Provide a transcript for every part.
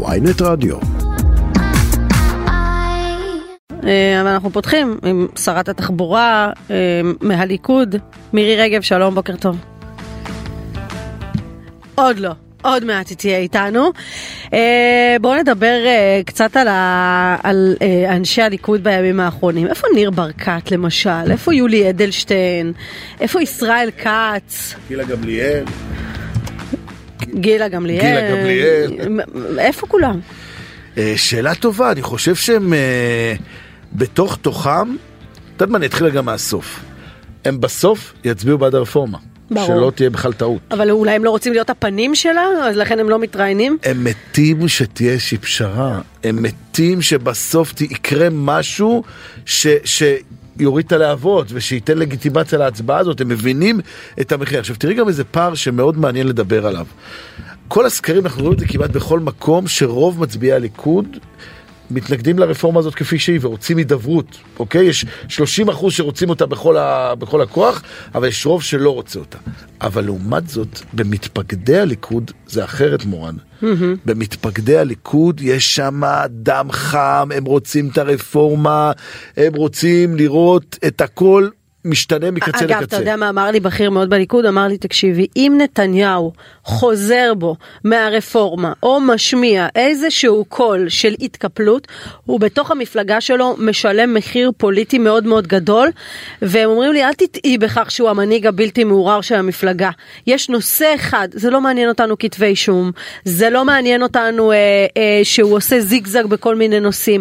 ויינט רדיו. אה, אבל אנחנו פותחים עם שרת התחבורה אה, מהליכוד, מירי רגב, שלום, בוקר טוב. עוד לא. עוד מעט היא תהיה איתנו. אה, בואו נדבר קצת על, ה... על אנשי הליכוד בימים האחרונים. איפה ניר ברקת למשל? איפה יולי אדלשטיין? איפה ישראל כץ? גילה גמליאל. גילה גמליאל. גילה גמליאל. איפה כולם? שאלה טובה, אני חושב שהם... בתוך תוכם, את יודעת מה, אני אתחיל גם מהסוף. הם בסוף יצביעו בעד הרפורמה. ברור. שלא תהיה בכלל טעות. אבל אולי הם לא רוצים להיות הפנים שלה, אז לכן הם לא מתראיינים? הם מתים שתהיה איזושהי פשרה. הם מתים שבסוף יקרה משהו ש... ש... יוריד את הלהבות ושייתן לגיטימציה להצבעה הזאת, הם מבינים את המחיר. עכשיו תראי גם איזה פער שמאוד מעניין לדבר עליו. כל הסקרים, אנחנו רואים את זה כמעט בכל מקום, שרוב מצביעי הליכוד מתנגדים לרפורמה הזאת כפי שהיא ורוצים הידברות, אוקיי? יש 30 אחוז שרוצים אותה בכל, ה, בכל הכוח, אבל יש רוב שלא רוצה אותה. אבל לעומת זאת, במתפקדי הליכוד זה אחרת, מורן. Mm-hmm. במתפקדי הליכוד יש שם דם חם, הם רוצים את הרפורמה, הם רוצים לראות את הכל משתנה מקצה אגב, לקצה. אגב, אתה יודע מה אמר לי בכיר מאוד בליכוד? אמר לי, תקשיבי, אם נתניהו חוזר בו מהרפורמה או משמיע איזשהו קול של התקפלות, הוא בתוך המפלגה שלו משלם מחיר פוליטי מאוד מאוד גדול, והם אומרים לי, אל תטעי בכך שהוא המנהיג הבלתי מעורר של המפלגה. יש נושא אחד, זה לא מעניין אותנו כתבי אישום, זה לא מעניין אותנו אה, אה, שהוא עושה זיגזג בכל מיני נושאים.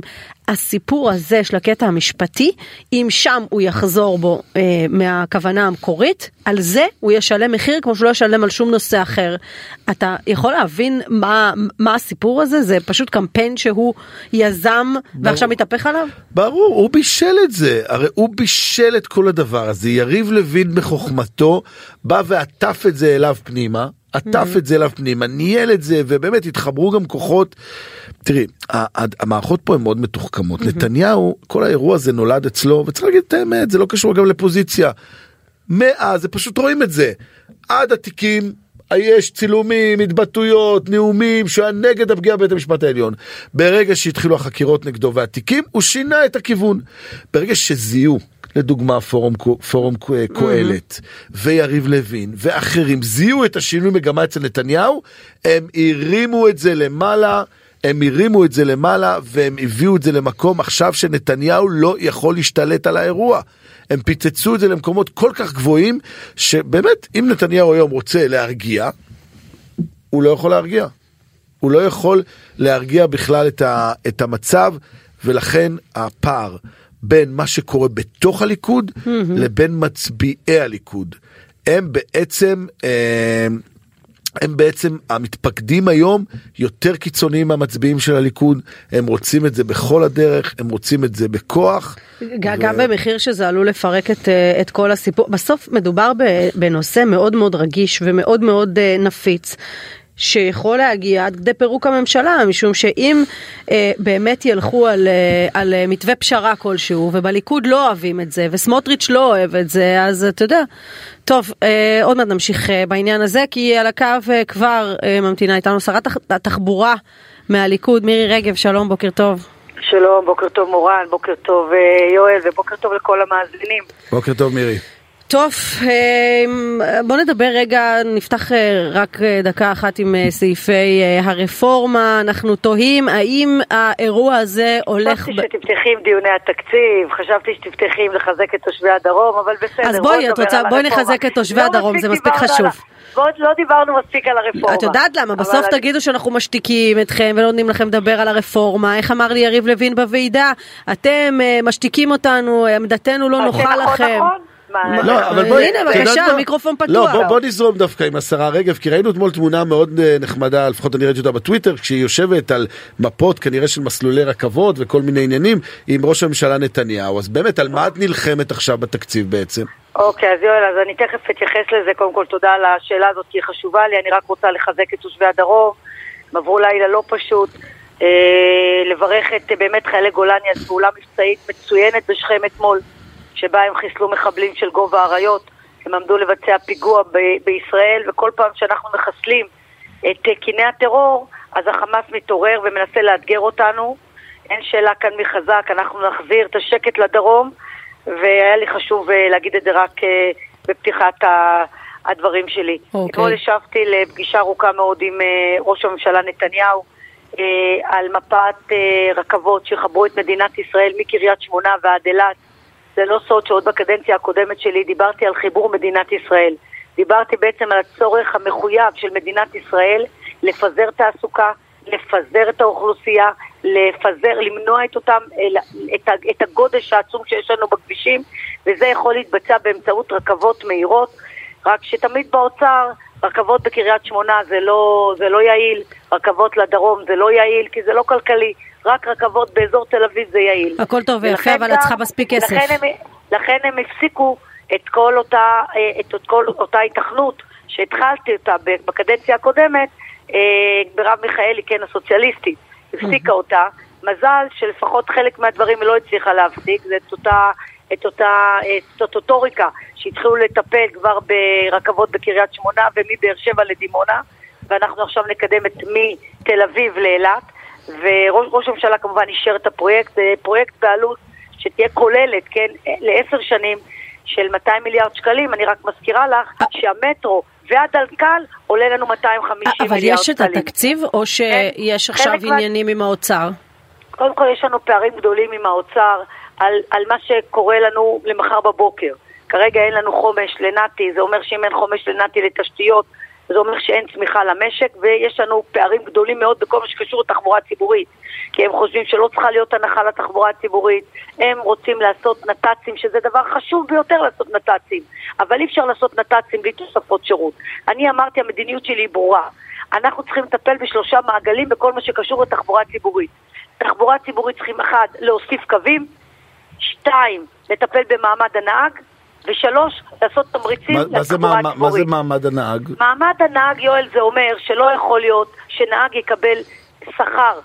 הסיפור הזה של הקטע המשפטי, אם שם הוא יחזור בו אה, מהכוונה המקורית, על זה הוא ישלם מחיר כמו שהוא לא ישלם על שום נושא אחר. אתה יכול להבין מה, מה הסיפור הזה? זה פשוט קמפיין שהוא יזם ברור. ועכשיו מתהפך עליו? ברור, הוא בישל את זה, הרי הוא בישל את כל הדבר הזה. יריב לוין בחוכמתו בא ועטף את זה אליו פנימה. עטף mm-hmm. את זה אליו פנימה, ניהל את זה, ובאמת התחברו גם כוחות. תראי, המערכות פה הן מאוד מתוחכמות. Mm-hmm. נתניהו, כל האירוע הזה נולד אצלו, וצריך להגיד את האמת, זה לא קשור גם לפוזיציה. מאז, זה פשוט רואים את זה. עד התיקים, יש צילומים, התבטאויות, נאומים, שהוא היה נגד הפגיעה בבית המשפט העליון. ברגע שהתחילו החקירות נגדו והתיקים, הוא שינה את הכיוון. ברגע שזיהו לדוגמה פורום, פורום קהלת mm-hmm. ויריב לוין ואחרים זיהו את השינוי מגמה אצל נתניהו, הם הרימו את זה למעלה. הם הרימו את זה למעלה והם הביאו את זה למקום עכשיו שנתניהו לא יכול להשתלט על האירוע. הם פיצצו את זה למקומות כל כך גבוהים, שבאמת, אם נתניהו היום רוצה להרגיע, הוא לא יכול להרגיע. הוא לא יכול להרגיע בכלל את, ה, את המצב, ולכן הפער בין מה שקורה בתוך הליכוד mm-hmm. לבין מצביעי הליכוד. הם בעצם, אה, הם בעצם המתפקדים היום יותר קיצוניים מהמצביעים של הליכוד, הם רוצים את זה בכל הדרך, הם רוצים את זה בכוח. גם ו... במחיר שזה עלול לפרק את, אה, את כל הסיפור, בסוף מדובר בנושא מאוד מאוד רגיש ומאוד מאוד אה, נפיץ. שיכול להגיע עד כדי פירוק הממשלה, משום שאם אה, באמת ילכו על, אה, על אה, מתווה פשרה כלשהו, ובליכוד לא אוהבים את זה, וסמוטריץ' לא אוהב את זה, אז אתה יודע. טוב, אה, עוד מעט נמשיך אה, בעניין הזה, כי על הקו אה, כבר אה, ממתינה איתנו שרת התחבורה מהליכוד, מירי רגב, שלום, בוקר טוב. שלום, בוקר טוב מורן, בוקר טוב אה, יואל, ובוקר טוב לכל המאזינים. בוקר טוב מירי. טוב, אמ, בוא נדבר רגע, נפתח אה, רק אה, דקה אחת עם אה, סעיפי הרפורמה. אנחנו תוהים האם האירוע הזה הולך... חשבתי שתפתחי עם דיוני התקציב, חשבתי שתפתחי עם לחזק את תושבי הדרום, אבל בסדר. אז בואי, את רוצה, בואי נחזק את תושבי לא הדרום, זה מספיק חשוב. ועוד לא דיברנו מספיק על הרפורמה. את יודעת למה, בסוף תגידו שאנחנו משתיקים אתכם ולא נותנים לכם לדבר על הרפורמה. איך אמר לי יריב לוין בוועידה? אתם משתיקים אותנו, עמדתנו לא נוחה נכון, לכם. נכון, נכון. לא, אבל בואי, הנה בבקשה, המיקרופון פתוח. לא, בוא, בוא נזרום דווקא עם השרה רגב, כי ראינו אתמול תמונה מאוד אה, נחמדה, לפחות אני ראיתי אותה בטוויטר, כשהיא יושבת על מפות כנראה של מסלולי רכבות וכל מיני עניינים, עם ראש הממשלה נתניהו. אז באמת, על מה את נלחמת עכשיו בתקציב בעצם? אוקיי, אז יואל, אז אני תכף אתייחס לזה. קודם כל, תודה על השאלה הזאת, כי היא חשובה לי. אני רק רוצה לחזק את תושבי הדרום. הם עברו לילה לא פשוט. אה, לברך את באמת חיילי גולני על פעולה מבצעית מצוינת בשכם אתמול. שבה הם חיסלו מחבלים של גובה אריות, הם עמדו לבצע פיגוע ב- בישראל, וכל פעם שאנחנו מחסלים את קיני הטרור, אז החמאס מתעורר ומנסה לאתגר אותנו. אין שאלה כאן מי חזק, אנחנו נחזיר את השקט לדרום, והיה לי חשוב אה, להגיד את זה רק אה, בפתיחת ה... הדברים שלי. אוקיי. אתמול ישבתי לפגישה ארוכה מאוד עם אה, ראש הממשלה נתניהו על מפת רכבות שיחברו את מדינת ישראל מקריית שמונה ועד אילת. זה לא סוד שעוד בקדנציה הקודמת שלי דיברתי על חיבור מדינת ישראל. דיברתי בעצם על הצורך המחויב של מדינת ישראל לפזר תעסוקה, לפזר את האוכלוסייה, לפזר, למנוע את אותם, את, הגודש העצום שיש לנו בכבישים, וזה יכול להתבצע באמצעות רכבות מהירות. רק שתמיד באוצר, רכבות בקריית שמונה זה לא, זה לא יעיל, רכבות לדרום זה לא יעיל, כי זה לא כלכלי, רק רכבות באזור תל אביב זה יעיל. הכל טוב ויפה, אבל את צריכה מספיק כסף. לכן הם, לכן הם הפסיקו את כל אותה, אה, את, את כל אותה התכנות שהתחלתי אותה בקדנציה הקודמת, אה, ברב מיכאלי, כן, הסוציאליסטית, הפסיקה אותה. מזל שלפחות חלק מהדברים היא לא הצליחה להפסיק, זה את אותה, את אותה אה, סטטוטוריקה שהתחילו לטפל כבר ברכבות בקריית שמונה ומבאר שבע לדימונה, ואנחנו עכשיו נקדם את מתל אביב לאילת, וראש ראש הממשלה כמובן אישר את הפרויקט, זה פרויקט בעלות שתהיה כוללת, כן, לעשר שנים של 200 מיליארד שקלים, אני רק מזכירה לך שהמטרו והדלקל עולה לנו 250 אה, אבל מיליארד יש את שקלים. התקציב, או שיש חלק עכשיו עניינים עם האוצר? קודם כל יש לנו פערים גדולים עם האוצר על, על מה שקורה לנו למחר בבוקר. כרגע אין לנו חומש לנתי, זה אומר שאם אין חומש לנתי לתשתיות, זה אומר שאין צמיחה למשק, ויש לנו פערים גדולים מאוד בכל מה שקשור לתחבורה ציבורית. כי הם חושבים שלא צריכה להיות הנחה לתחבורה הציבורית, הם רוצים לעשות נת"צים, שזה דבר חשוב ביותר לעשות נת"צים, אבל אי אפשר לעשות נת"צים בלי תוספות שירות. אני אמרתי, המדיניות שלי היא ברורה. אנחנו צריכים לטפל בשלושה מעגלים בכל מה שקשור לתחבורה ציבורית. תחבורה ציבורית צריכים אחד, להוסיף קווים, שתיים, לטפל במעמד הנהג, ושלוש, לעשות תמריצים מה- מה זה לתחבורה מעמד- מה זה הציבורית. מעמד הנהג? מעמד הנהג, יואל, זה אומר שלא יכול להיות שנהג יקבל שכר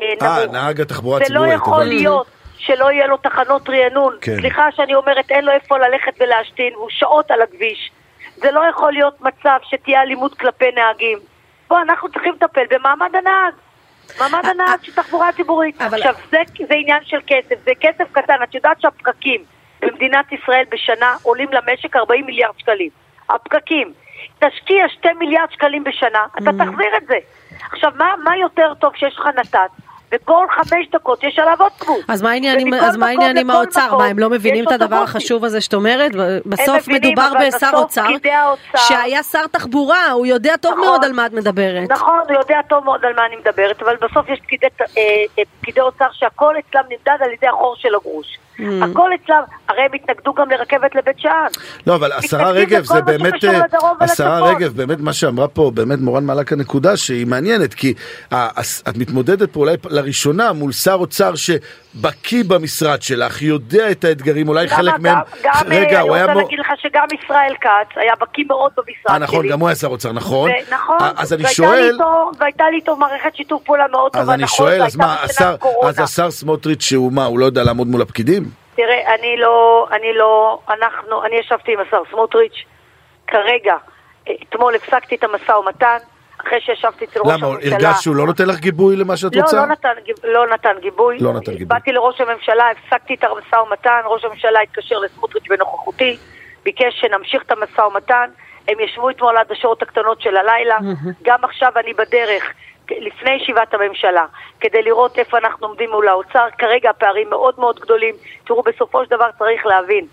אה, אה, נמוך. נהג התחבורה זה לא הציבורית. יכול. להיות שלא יהיה לו תחנות רענון. כן. סליחה שאני אומרת, אין לו איפה ללכת ולהשתין, והוא שעות על הכביש. זה לא יכול להיות מצב שתהיה אלימות כלפי נהגים. בוא, אנחנו צריכים לטפל במעמד הנהג. מעמד הנהג של תחבורה ציבורית. אבל- עכשיו, זה, זה עניין של כסף, זה כסף קטן. את יודעת שהפקקים במדינת ישראל בשנה עולים למשק 40 מיליארד שקלים. הפקקים. תשקיע 2 מיליארד שקלים בשנה, אתה תחזיר את זה. עכשיו, מה, מה יותר טוב כשיש לך נת"צ? וכל חמש דקות יש עליו אוטובוס. אז מה העניין עם- ומכל אז מה העניין עם האוצר? מקום מה, הם לא מבינים את הדבר. החשוב הזה שאת אומרת? בסוף מבינים, מדובר בשר אוצר, האוצר- שהיה שר תחבורה, הוא יודע טוב נכון. מאוד על מה את מדברת. נכון, הוא יודע טוב מאוד על מה אני מדברת, אבל בסוף יש פקידי, אה, אה, פקידי אוצר שהכל אצלם נמדד על ידי החור של הגרוש. Mm. הכל אצלם, הרי הם התנגדו גם לרכבת לבית שאן. לא, אבל השרה רגב, זה באמת, אה, השרה. רגב, באמת מה שאמרה פה, באמת מורן מעלה כאן נקודה שהיא מעניינת, כי את מתמודדת פה אולי לראשונה מול שר אוצר שבקיא במשרד שלך, יודע את האתגרים, אולי? חלק מהם, גם, רגע, אה, הוא אני היה רוצה מו- להגיד לך שגם ישראל כץ היה בקיא מאוד במשרד אה, שלי. נכון, גם הוא היה שר אוצר, נכון? נכון, אה, אז אני שואל, והייתה לי איתו מערכת שיתוף פעולה מאוד אז טובה, אני נכון, שואל, אז והייתה מה, בשנת השר, קורונה. אז השר סמוטריץ' שהוא מה, הוא לא יודע לעמוד מול הפקידים? תראה, אני לא, אני לא, אנחנו, אני ישבתי עם השר סמוטריץ', כרגע, אתמול הפסקתי את המשא ומתן, אחרי שישבתי אצל ראש למה, הממשלה. הרגשת שהוא לא נותן לך גיבוי למה שאת לא, רוצה? לא נתן, לא נתן גיבוי. לא נתן גיבוי. באתי לראש הממשלה, הפסקתי את המשא ומתן, ראש הממשלה התקשר לסמוטריץ' בנוכחותי, ביקש שנמשיך את המשא ומתן, הם ישבו אתמול עד השעות הקטנות של הלילה, גם עכשיו אני בדרך, לפני ישיבת הממשלה, כדי לראות איפה אנחנו עומדים מול האוצר, כרגע הפערים מאוד מאוד גדולים, תראו, בסופו של דבר צריך להבין,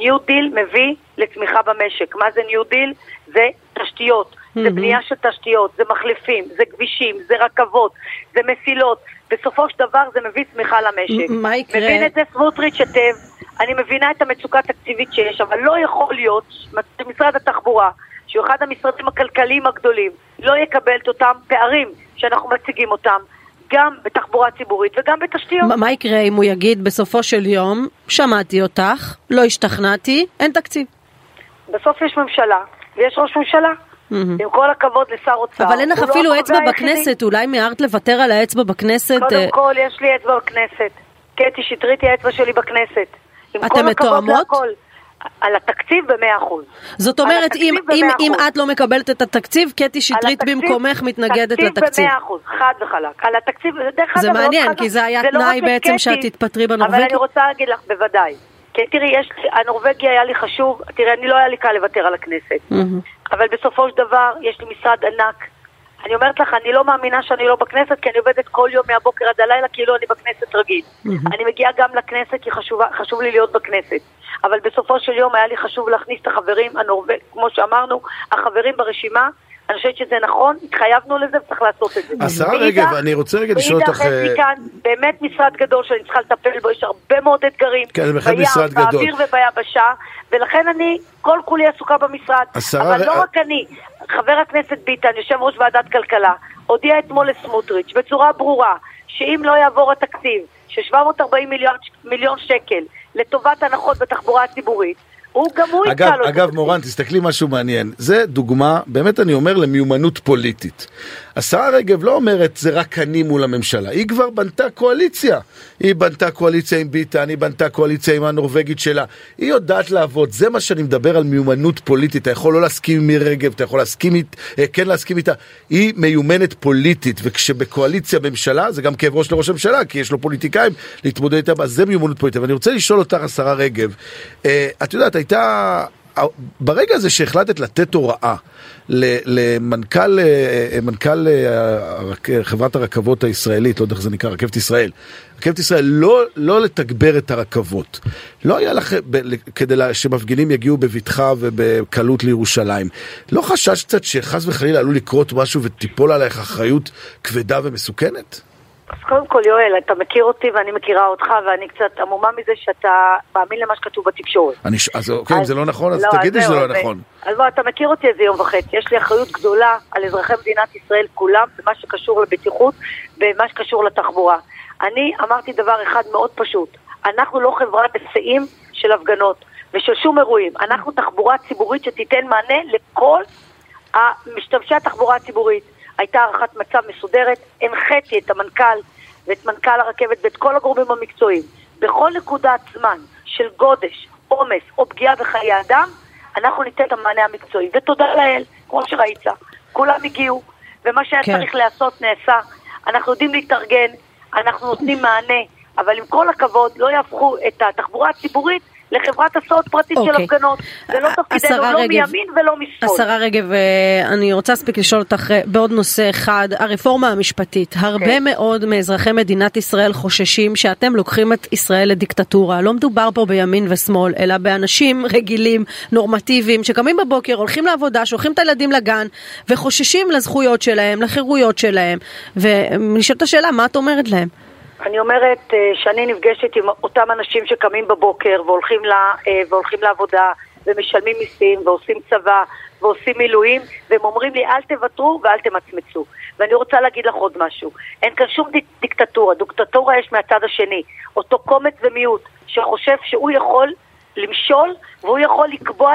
New Deal מביא לצמיחה במשק. מה זה New Deal? זה תשתיות, זה בנייה של תשתיות, זה מחלפים, זה כבישים, זה רכבות, זה מסילות. בסופו של דבר זה מביא צמיחה למשק. מה יקרה? מבין את זה סמוטריץ' היטב, אני מבינה את המצוקה התקציבית שיש, אבל לא יכול להיות שמשרד התחבורה, שהוא אחד המשרדים הכלכליים הגדולים, לא יקבל את אותם פערים שאנחנו מציגים אותם, גם בתחבורה ציבורית וגם בתשתיות. מה- מה יקרה אם הוא יגיד בסופו של יום, שמעתי אותך, לא השתכנעתי, אין תקציב. בסוף יש ממשלה ויש ראש ממשלה. מהמם. עם כל הכבוד לשר אוצר. אבל אין לך לא אפילו הקובע אצבע היחידי. בכנסת, אולי מיהרת לוותר על האצבע בכנסת? קודם אה, כל, יש לי אצבע בכנסת. קטי שטרית היא האצבע שלי בכנסת. הכבוד מתואמות? על התקציב במאה אחוז. זאת אומרת, אם, אם, אם את לא מקבלת את התקציב, קטי שטרית במקומך מתנגדת לתקציב. תקציב במאה אחוז, חד וחלק. על התקציב, דרך אגב, זה מעניין, כי זה היה זה לא תנאי בעצם קטי, שאת תתפטרי בנורבגי. אבל אני רוצה להגיד לך, בוודאי. כי תראי, יש, הנורבגי היה לי חשוב, תראי, אני לא היה לי קל לוותר על הכנסת. מהמם. אבל בסופו של דבר, יש לי משרד ענק. אני אומרת לך, אני לא מאמינה שאני לא בכנסת, כי אני עובדת כל יום מהבוקר עד הלילה, כאילו אני בכנסת רגיל. אני מגיעה גם לכנסת, כי חשובה, חשוב לי להיות בכנסת. אבל בסופו של יום היה לי חשוב להכניס את החברים הנורבג, כמו שאמרנו, החברים ברשימה. אני חושבת שזה נכון, התחייבנו לזה וצריך לעשות את זה. השרה מאידך- רגב, אני רוצה רגע לשאול מאידך, אותך, יש לי אה, כאן באמת משרד גדול שאני צריכה לטפל בו, יש הרבה מאוד אתגרים. כן, זה בהחלט משרד גדול. באוויר וביבשה, ולכן אני כל כולי עסוקה במשרד. השרה אבל לא רק אני, חבר הכנסת ביטן, יושב ראש ועדת כלכלה, הודיע אתמול לסמוטריץ' בצורה ברורה, שאם לא יעבור התקציב של 740 מיליון, מיליון שקל לטובת הנחות בתחבורה הציבורית, הוא גם הוא אגב, אגב. מורן, תסתכלי משהו מעניין. זה דוגמה, באמת אני אומר, למיומנות פוליטית. השרה רגב לא אומרת זה רק אני מול הממשלה, היא כבר בנתה קואליציה. היא בנתה קואליציה עם ביטן, היא בנתה קואליציה עם הנורבגית שלה. היא יודעת לעבוד, זה מה שאני מדבר על מיומנות פוליטית. אתה יכול לא להסכים עם מירי רגב, אתה יכול להסכים, אית- אה, כן להסכים איתה. היא מיומנת פוליטית, וכשבקואליציה בממשלה, זה גם כאב ראש לראש הממשלה, כי יש לו פוליטיקאים להתמודד איתם, אז זה מיומנות פוליטית. ואני רוצה לשאול אותך, השרה רגב, אה, את יודעת, הייתה... ברגע הזה שהחלטת לתת הוראה ל- למנכ"ל אה, מנכ"ל אה, הרק- חברת הרכבות הישראלית, לא יודע איך זה נקרא, רכבת ישראל, רכבת ישראל, לא, לא לתגבר את הרכבות. לא היה לך, כדי שמפגינים יגיעו בבטחה ובקלות לירושלים. לא חשש קצת שחס וחלילה עלול לקרות משהו ותיפול עלייך אחריות כבדה ומסוכנת? אז קודם כל, יואל, אתה מכיר אותי ואני מכירה אותך, ואני קצת עמומה מזה שאתה מאמין למה שכתוב בתקשורת. אני, ש- אז אוקיי, אם זה לא נכון, אז לא, תגידי שזה לא נכון. אז בוא, אתה מכיר אותי איזה יום וחצי. יש לי אחריות גדולה על אזרחי מדינת ישראל כולם, במה שקשור לבטיחות, במה שקשור לתחבורה. אני אמרתי דבר אחד מאוד פשוט. אנחנו לא חברת היסעים של הפגנות ושל שום אירועים. אנחנו תחבורה ציבורית שתיתן מענה לכל משתמשי התחבורה הציבורית. הייתה הערכת מצב מסודרת, הנחיתי את המנכ"ל ואת מנכ"ל הרכבת ואת כל הגורמים המקצועיים. בכל נקודת זמן של גודש, עומס או פגיעה בחיי אדם, אנחנו ניתן את המענה המקצועי. ותודה לאל, כמו שראית, כולם הגיעו, ומה שהיה כן. צריך להיעשות נעשה. אנחנו יודעים להתארגן, אנחנו נותנים מענה, אבל עם כל הכבוד, לא יהפכו את התחבורה הציבורית לחברת הסעות פרטית של אוקיי. הפגנות. זה לא תפקידנו, לא רגב, מימין ולא משמאל. השרה רגב, אה, אני רוצה להספיק לשאול אותך אה, בעוד נושא אחד, הרפורמה המשפטית. הרבה כן. מאוד מאזרחי מדינת ישראל חוששים שאתם לוקחים את ישראל לדיקטטורה. לא מדובר פה בימין ושמאל, אלא באנשים רגילים, נורמטיביים, שקמים בבוקר, הולכים לעבודה, שולחים את הילדים לגן, וחוששים לזכויות שלהם, לחירויות שלהם. ונשאלת השאלה, מה את אומרת להם? אני אומרת אה, שאני נפגשת עם אותם אנשים שקמים בבוקר והולכים, לה, אה, והולכים לעבודה ומשלמים מיסים ועושים צבא ועושים מילואים והם אומרים לי אל תוותרו ואל תמצמצו. ואני רוצה להגיד לך עוד משהו, אין כאן שום דיק, דיקטטורה, דיקטטורה יש מהצד השני, אותו קומץ ומיעוט שחושב שהוא יכול למשול והוא יכול לקבוע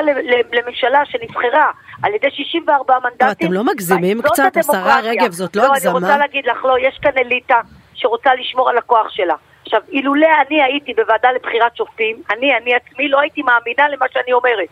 לממשלה שנבחרה על ידי 64 מנדטים. אתם לא מגזימים קצת, השרה. רגב, זאת לא לא, הגזמה? אני רוצה להגיד לך, לא, יש כאן אליטה שרוצה לשמור על הכוח שלה. עכשיו, אילולא אני הייתי בוועדה לבחירת שופטים, אני, אני עצמי, לא הייתי מאמינה למה שאני אומרת.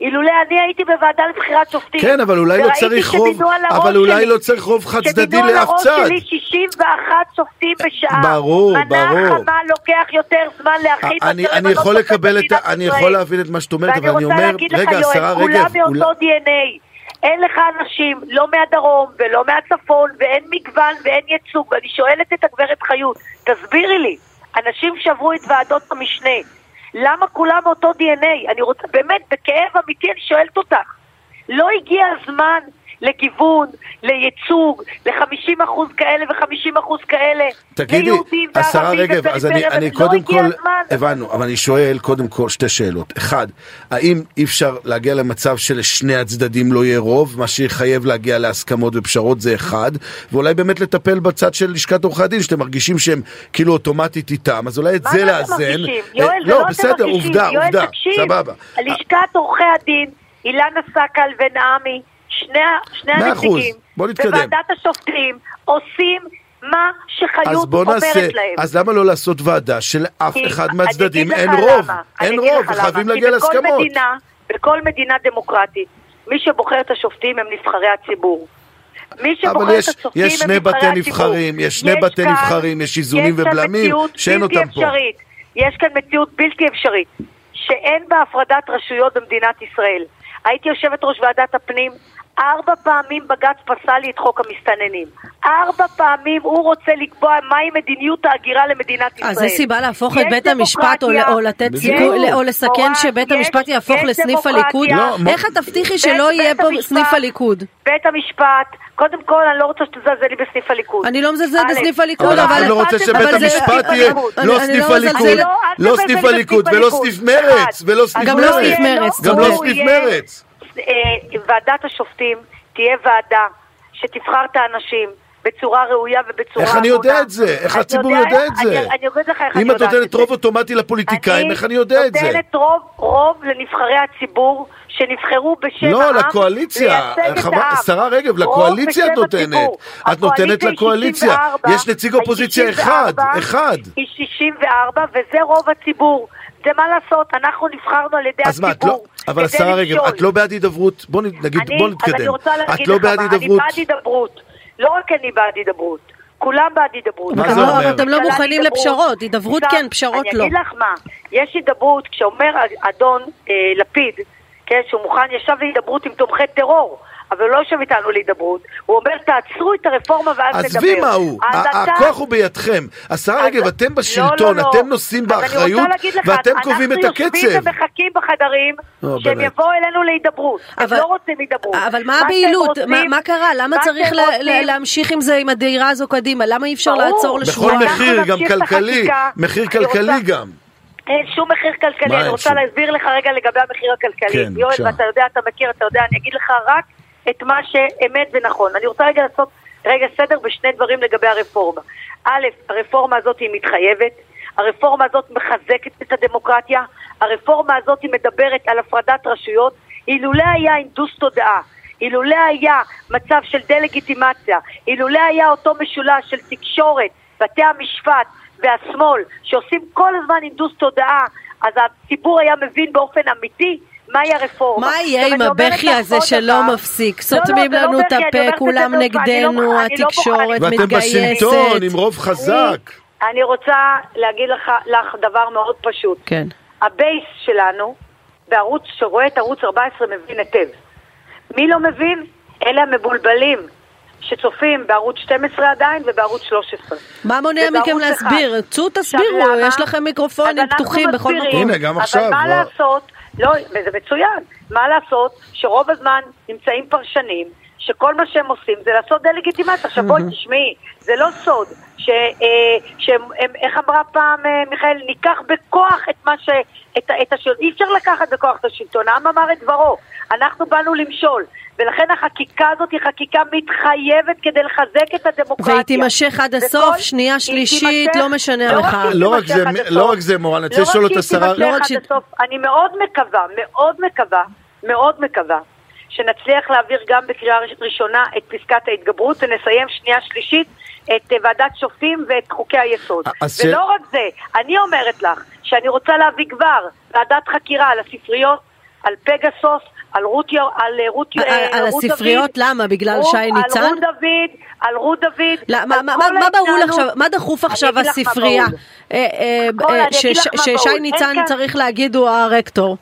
אילולא אני הייתי בוועדה לבחירת שופטים. כן, אבל אולי לא צריך רוב, על הראש אבל אולי שלי- לא צריך רוב חד צדדי שמינו על לאף הראש צד. שלי 61 שופטים בשעה. ברור, מנה ברור. חמה לוקח יותר זמן להכין אני, אני למנות יכול לקבל את. אני. יכול להבין את מה שאת אומרת, אבל אני ואני רוצה אומר, להגיד לך, רגע, השרה יואל, כולם רגב, מאותו DNA. אין לך אנשים, לא מהדרום ולא מהצפון, ואין מגוון ואין ייצוג. ואני שואלת את הגברת חיות, תסבירי לי, אנשים שעברו את ועדות המשנה, למה כולם מאותו DNA? אני רוצה, באמת, בכאב אמיתי אני שואלת אותך. לא הגיע הזמן לגיוון, לייצוג, ל-50% כאלה ו-50% כאלה. תגידי, השרה רגב, אז אני, אני ולא קודם כל, הזמן. הבנו, אבל אני שואל קודם כל שתי שאלות. אחד, האם אי אפשר להגיע למצב שלשני הצדדים לא יהיה רוב, מה שיחייב להגיע להסכמות ופשרות זה אחד, ואולי באמת לטפל בצד של לשכת עורכי הדין, שאתם מרגישים שהם כאילו אוטומטית איתם, אז אולי את מה זה אתם לאזן. מרגישים? אה, יואל, זה לא, לא אתם בסדר. עובדה, יואל, עובדה, סבבה. לשכת עורכי הדין, אילנה סקל ונעמי, שני, שני. הנציגים. בוועדת השופטים, עושים מה שחיות אומרת נעשה, להם. אז למה לא לעשות ועדה שלאף כי אחד מהצדדים אין רוב? למה. אין רוב, כי להגיע להסכמות. מדינה, בכל מדינה דמוקרטית, מי שבוחר את השופטים הם נבחרי הציבור. מי שבוחר יש, את השופטים יש שני בתי. נבחרים, יש שני בתי נבחרים, יש איזונים ובלמים שאין אותם פה. אפשרית. יש כאן מציאות בלתי אפשרית, שאין בה הפרדת רשויות במדינת ישראל. הייתי יושבת ראש ועדת הפנים, ארבע פעמים בג"ץ פסל לי את חוק המסתננים. ארבע פעמים הוא רוצה לקבוע מהי מדיניות ההגירה למדינת ישראל. אז זה סיבה להפוך את בית המשפט או, או לתת. סיכוי, או לסכן שבית יש- המשפט יהפוך לסניף. הליכוד? לא, איך את תבטיחי בית- שלא יהיה בית פה המשפט- סניף הליכוד? בית המשפט, קודם כל אני לא רוצה שתזלזל לי בסניף הליכוד. אני לא מזלזלת א', בסניף הליכוד, אבל. אני לא רוצה שבית המשפט יהיה לא אני סניף לא הליכוד, לא תבלבל סניף הליכוד ולא. סניף מרץ, אחד. ולא סניף גם לא לא מרץ. סניף מרץ, גם לא צודק. סניף מרץ. אה, ועדת השופטים תהיה ועדה שתבחר את האנשים בצורה ראויה ובצורה איך אני יודע את זה? איך הציבור יודע- את זה? אני אגיד לך איך אני אם את יודעת נותנת את זה. רוב אוטומטי לפוליטיקאים, איך אני יודע את זה? אני נותנת רוב, רוב לנבחרי הציבור שנבחרו בשם העם. לא, לקואליציה. לייצג את חברת- העם. שרה רגב, לקואליציה את נותנת. את נותנת לקואליציה. 64, יש נציג אופוזיציה אחד, 64, אחד. היא 64, וזה רוב הציבור. זה מה לעשות, אנחנו נבחרנו על ידי אז מה, את לא... הציבור. אבל השרה רגב. את לא בעד הידברות? בוא נגיד, אני- בוא אז נתקדם. אני רוצה את להגיד לא לך הידברות? אני בעד הידברות. לא רק אני בעד הידברות. כולם בעד הידברות. מה זה לא- אומר? אבל אתם לא מוכנים הידברות. לפשרות, הידברות כן, פשרות לא. אני אגיד לך מה, יש הידברות, כשאומר אדון אה, לפיד, כן, שהוא מוכן, ישב להידברות עם תומכי טרור, אבל הוא לא יושב איתנו להידברות, הוא אומר תעצרו את הרפורמה ואז נדבר. עזבי מה הוא, הכוח הוא בידכם. השרה רגב, אתם לא, בשלטון, לא, לא. אתם נושאים באחריות, ואתם קובעים את אנחנו הקצב. יושבים ומחכים בחדרים לא, שהם. יבואו אלינו להידברות. הם לא רוצים הידברות. אבל מה הבהילות? מה- קרה? למה מה צריך להמשיך עם זה, עם הדהירה הזו קדימה? למה אי אפשר. לעצור בכל לשבועיים? אנחנו מחיר, גם כלכלי. מחיר כלכלי גם. אין שום מחיר כלכלי, אני רוצה שום? להסביר לך רגע לגבי המחיר הכלכלי. כן, יואל. ואתה יודע, אתה מכיר, אתה יודע, אני אגיד לך רק את מה שאמת ונכון. אני רוצה רגע לעשות רגע סדר בשני דברים לגבי הרפורמה. א', הרפורמה הזאת היא מתחייבת, הרפורמה הזאת מחזקת את הדמוקרטיה, הרפורמה הזאת היא מדברת על הפרדת רשויות, אילולא היה הנדוס תודעה, אילולא היה מצב של דה-לגיטימציה, אילולא היה אותו משולש של תקשורת, בתי המשפט והשמאל, שעושים כל הזמן הינדוס תודעה, אז הציבור היה מבין באופן אמיתי מהי הרפורמה. מה יהיה עם הבכי הזה שלא. מפסיק? לא, סותמים לא, לא לנו את הפה, כולם נגדנו, התקשורת מוכנה. ואתם מתגייסת. בשלטון עם רוב חזק. אני רוצה להגיד לך, לך דבר מאוד פשוט. כן. ה base שלנו, בערוץ שרואה את ערוץ 14 מבין היטב. מי לא מבין? אלה המבולבלים שצופים בערוץ 12 עדיין ובערוץ 13. מה מונע מכם. להסביר? צאו תסבירו? יש לכם מיקרופונים פתוחים בכל. מקום. הנה, גם עכשיו, אבל מה לעשות, לא, וזה מצוין, מה לעשות שרוב הזמן נמצאים פרשנים שכל מה שהם עושים זה לעשות דה-לגיטימציה. עכשיו בואי תשמעי, זה לא סוד, ש, אה, שהם, הם, איך אמרה פעם אה, מיכאל, ניקח בכוח את מה ש... את, את השלטון, אי אפשר לקחת בכוח את השלטון, העם אמר את דברו, אנחנו באנו למשול, ולכן החקיקה הזאת היא חקיקה מתחייבת כדי לחזק את הדמוקרטיה. והיא תימשך עד הסוף, וכל- שנייה, שלישית, תימשך- לא משנה לא לך. לא רק תימשך זה- עד. לא רק זה, מורן, אני רוצה לא לשאול את שהיא השרה- תימשך לא רק עד שהיא- הסוף. אני מאוד מקווה, מאוד מקווה, מאוד מקווה, שנצליח להעביר גם בקריאה ראשונה את פסקת ההתגברות ונסיים שנייה שלישית את אה, ועדת שופטים ואת חוקי היסוד. ולא רק זה, אני אומרת לך שאני רוצה להביא כבר ועדת חקירה על הספריות, על פגסוס, על רות יו- על אה, רות על- אה, על רות הספריות, דוד, למה? בגלל רות- שי ניצן? על רות דוד, על רות דוד. לא, על מה- מה- מה- בהול. עכשיו, מה דחוף עכשיו הספרייה? אה, אה, אה, ששי ניצן צריך להגיד הוא הרקטור.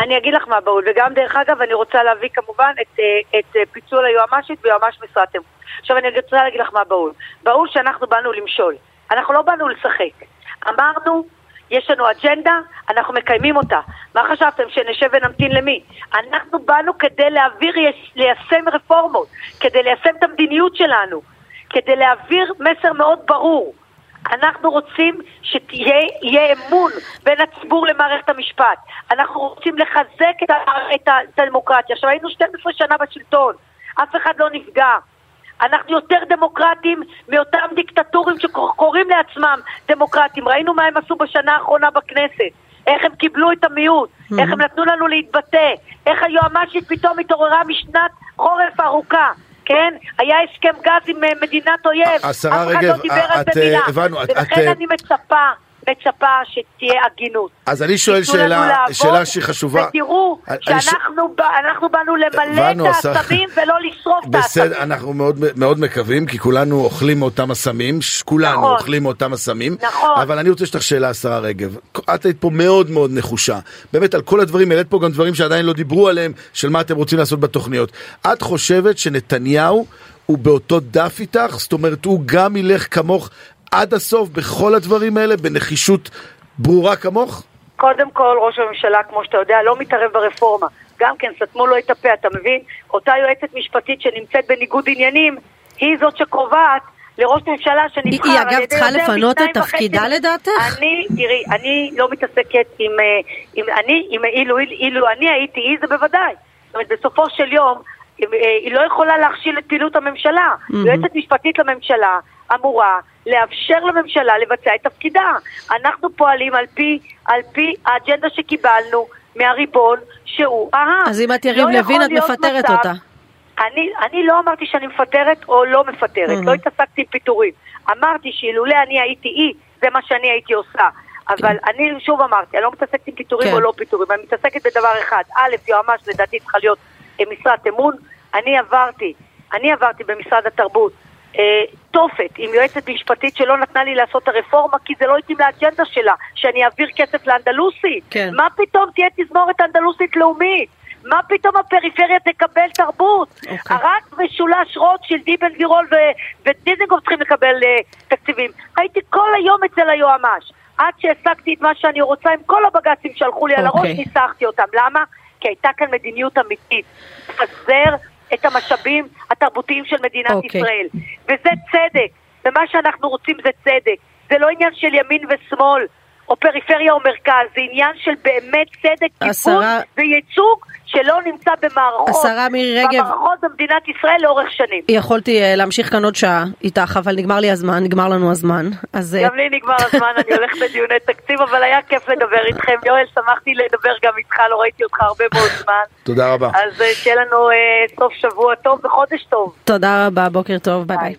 אני אגיד לך מה בהול, וגם דרך אגב אני רוצה להביא כמובן את, אה, את אה, פיצול היועמ"שית ויועמ"ש משרת אמון. עכשיו אני רוצה להגיד לך מה בהול. בהול שאנחנו באנו למשול, אנחנו לא באנו לשחק. אמרנו, יש לנו אג'נדה, אנחנו מקיימים אותה. מה חשבתם, שנשב ונמתין למי? אנחנו באנו כדי להעביר, ליישם רפורמות, כדי ליישם את המדיניות שלנו, כדי להעביר מסר מאוד ברור. אנחנו רוצים שיהיה אמון בין הציבור למערכת המשפט. אנחנו רוצים לחזק את, את הדמוקרטיה. עכשיו היינו 12 שנה בשלטון, אף אחד לא נפגע. אנחנו יותר דמוקרטים מאותם דיקטטורים שקוראים לעצמם דמוקרטים. ראינו מה הם עשו בשנה האחרונה בכנסת. איך הם קיבלו את המיעוט, Mm-hmm. איך הם נתנו לנו להתבטא, איך היועמ"שית פתאום התעוררה משנת חורף ארוכה. כן? היה הסכם גז עם אה, מדינת אויב. השרה רגב, לא את, זה אה. הבנו, את- ולכן את, אה, אני מצפה, מצפה שתהיה הגינות. אז אני שואל שאלה, שאלה שהיא חשובה. ותראו ש- שאנחנו אנחנו באנו למלא את. העשבים ולא לשרוף את העשבים. בסדר, אנחנו מאוד, מאוד מקווים, כי כולנו אוכלים מאותם הסמים, ש- כולנו נכון. אוכלים מאותם הסמים. נכון. אבל אני רוצה לשאול אותך שאלה, השרה רגב. את היית פה מאוד מאוד נחושה. באמת, על כל הדברים, העלית פה גם דברים שעדיין לא דיברו עליהם, של מה אתם רוצים לעשות בתוכניות. את חושבת שנתניהו הוא באותו דף איתך? זאת אומרת, הוא גם ילך כמוך עד הסוף בכל הדברים האלה, בנחישות ברורה כמוך? קודם כל, ראש הממשלה, כמו שאתה יודע, לא מתערב ברפורמה. גם כן, סתמו לו את הפה, אתה מבין? אותה יועצת משפטית שנמצאת בניגוד עניינים, היא זאת שקובעת לראש ממשלה שנבחר היא, על אגב, ידי צריכה יותר לפנות משניים את תפקידה, לדעתך? אני, תראי, אני לא מתעסקת עם... אה, עם אני, עם אילו, אילו אני הייתי היא, זה בוודאי. זאת אומרת, בסופו של יום, אה, היא לא יכולה להכשיל את פעילות הממשלה. יועצת משפטית לממשלה אמורה לאפשר לממשלה לבצע את תפקידה. אנחנו פועלים על פי, על פי האג'נדה שקיבלנו מהריבון, שהוא ההר. אז אם את לא יריב יכול לוין, את מפטרת מצב- אותה. אני, אני לא אמרתי שאני מפטרת או לא מפטרת, Mhm. לא התעסקתי עם פיטורים. אמרתי שאילולא אני הייתי אי, זה מה שאני הייתי עושה. אבל אני שוב אמרתי, אני לא מתעסקת עם פיטורים כן. או לא פיטורים, אני מתעסקת בדבר אחד. א', יועמ"ש לדעתי צריכה להיות אה, משרת אמון. אני עברתי, אני עברתי במשרד התרבות תופת עם יועצת משפטית שלא נתנה לי לעשות את הרפורמה כי זה לא התאים לאג'נדה שלה, שאני אעביר כסף לאנדלוסי. כן. מה פתאום תהיה תזמורת אנדלוסית לאומית? מה פתאום הפריפריה תקבל תרבות? אוקיי. רק ושולש רוטשילד, איבן גירול ו- ודיזנגוף צריכים לקבל uh, תקציבים. הייתי כל היום אצל היועמ"ש. עד שהשגתי את מה שאני רוצה עם כל הבג"צים שהלכו לי על הראש, אוקיי. ניסחתי אותם. למה? כי הייתה כאן מדיניות אמיתית. לפזר את המשאבים התרבותיים של מדינת אוקיי. ישראל. וזה צדק. ומה שאנחנו רוצים זה צדק. זה לא עניין של ימין ושמאל. או פריפריה או מרכז, זה עניין של באמת צדק, תיקון השרה- וייצוג שלא נמצא במערכות, השרה מירי רגב- במערכות במדינת ישראל לאורך שנים. יכולתי אה, להמשיך כאן עוד שעה איתך, אבל נגמר לי הזמן, נגמר לנו הזמן. אז אה, גם לי נגמר הזמן, אני הולכת לדיוני תקציב, אבל היה כיף לדבר איתכם. יואל, שמחתי לדבר גם איתך, לא ראיתי אותך הרבה מאוד זמן. תודה רבה. אז אה, שיהיה לנו אה, סוף שבוע טוב וחודש טוב. תודה רבה, בוקר טוב, ביי. ביי.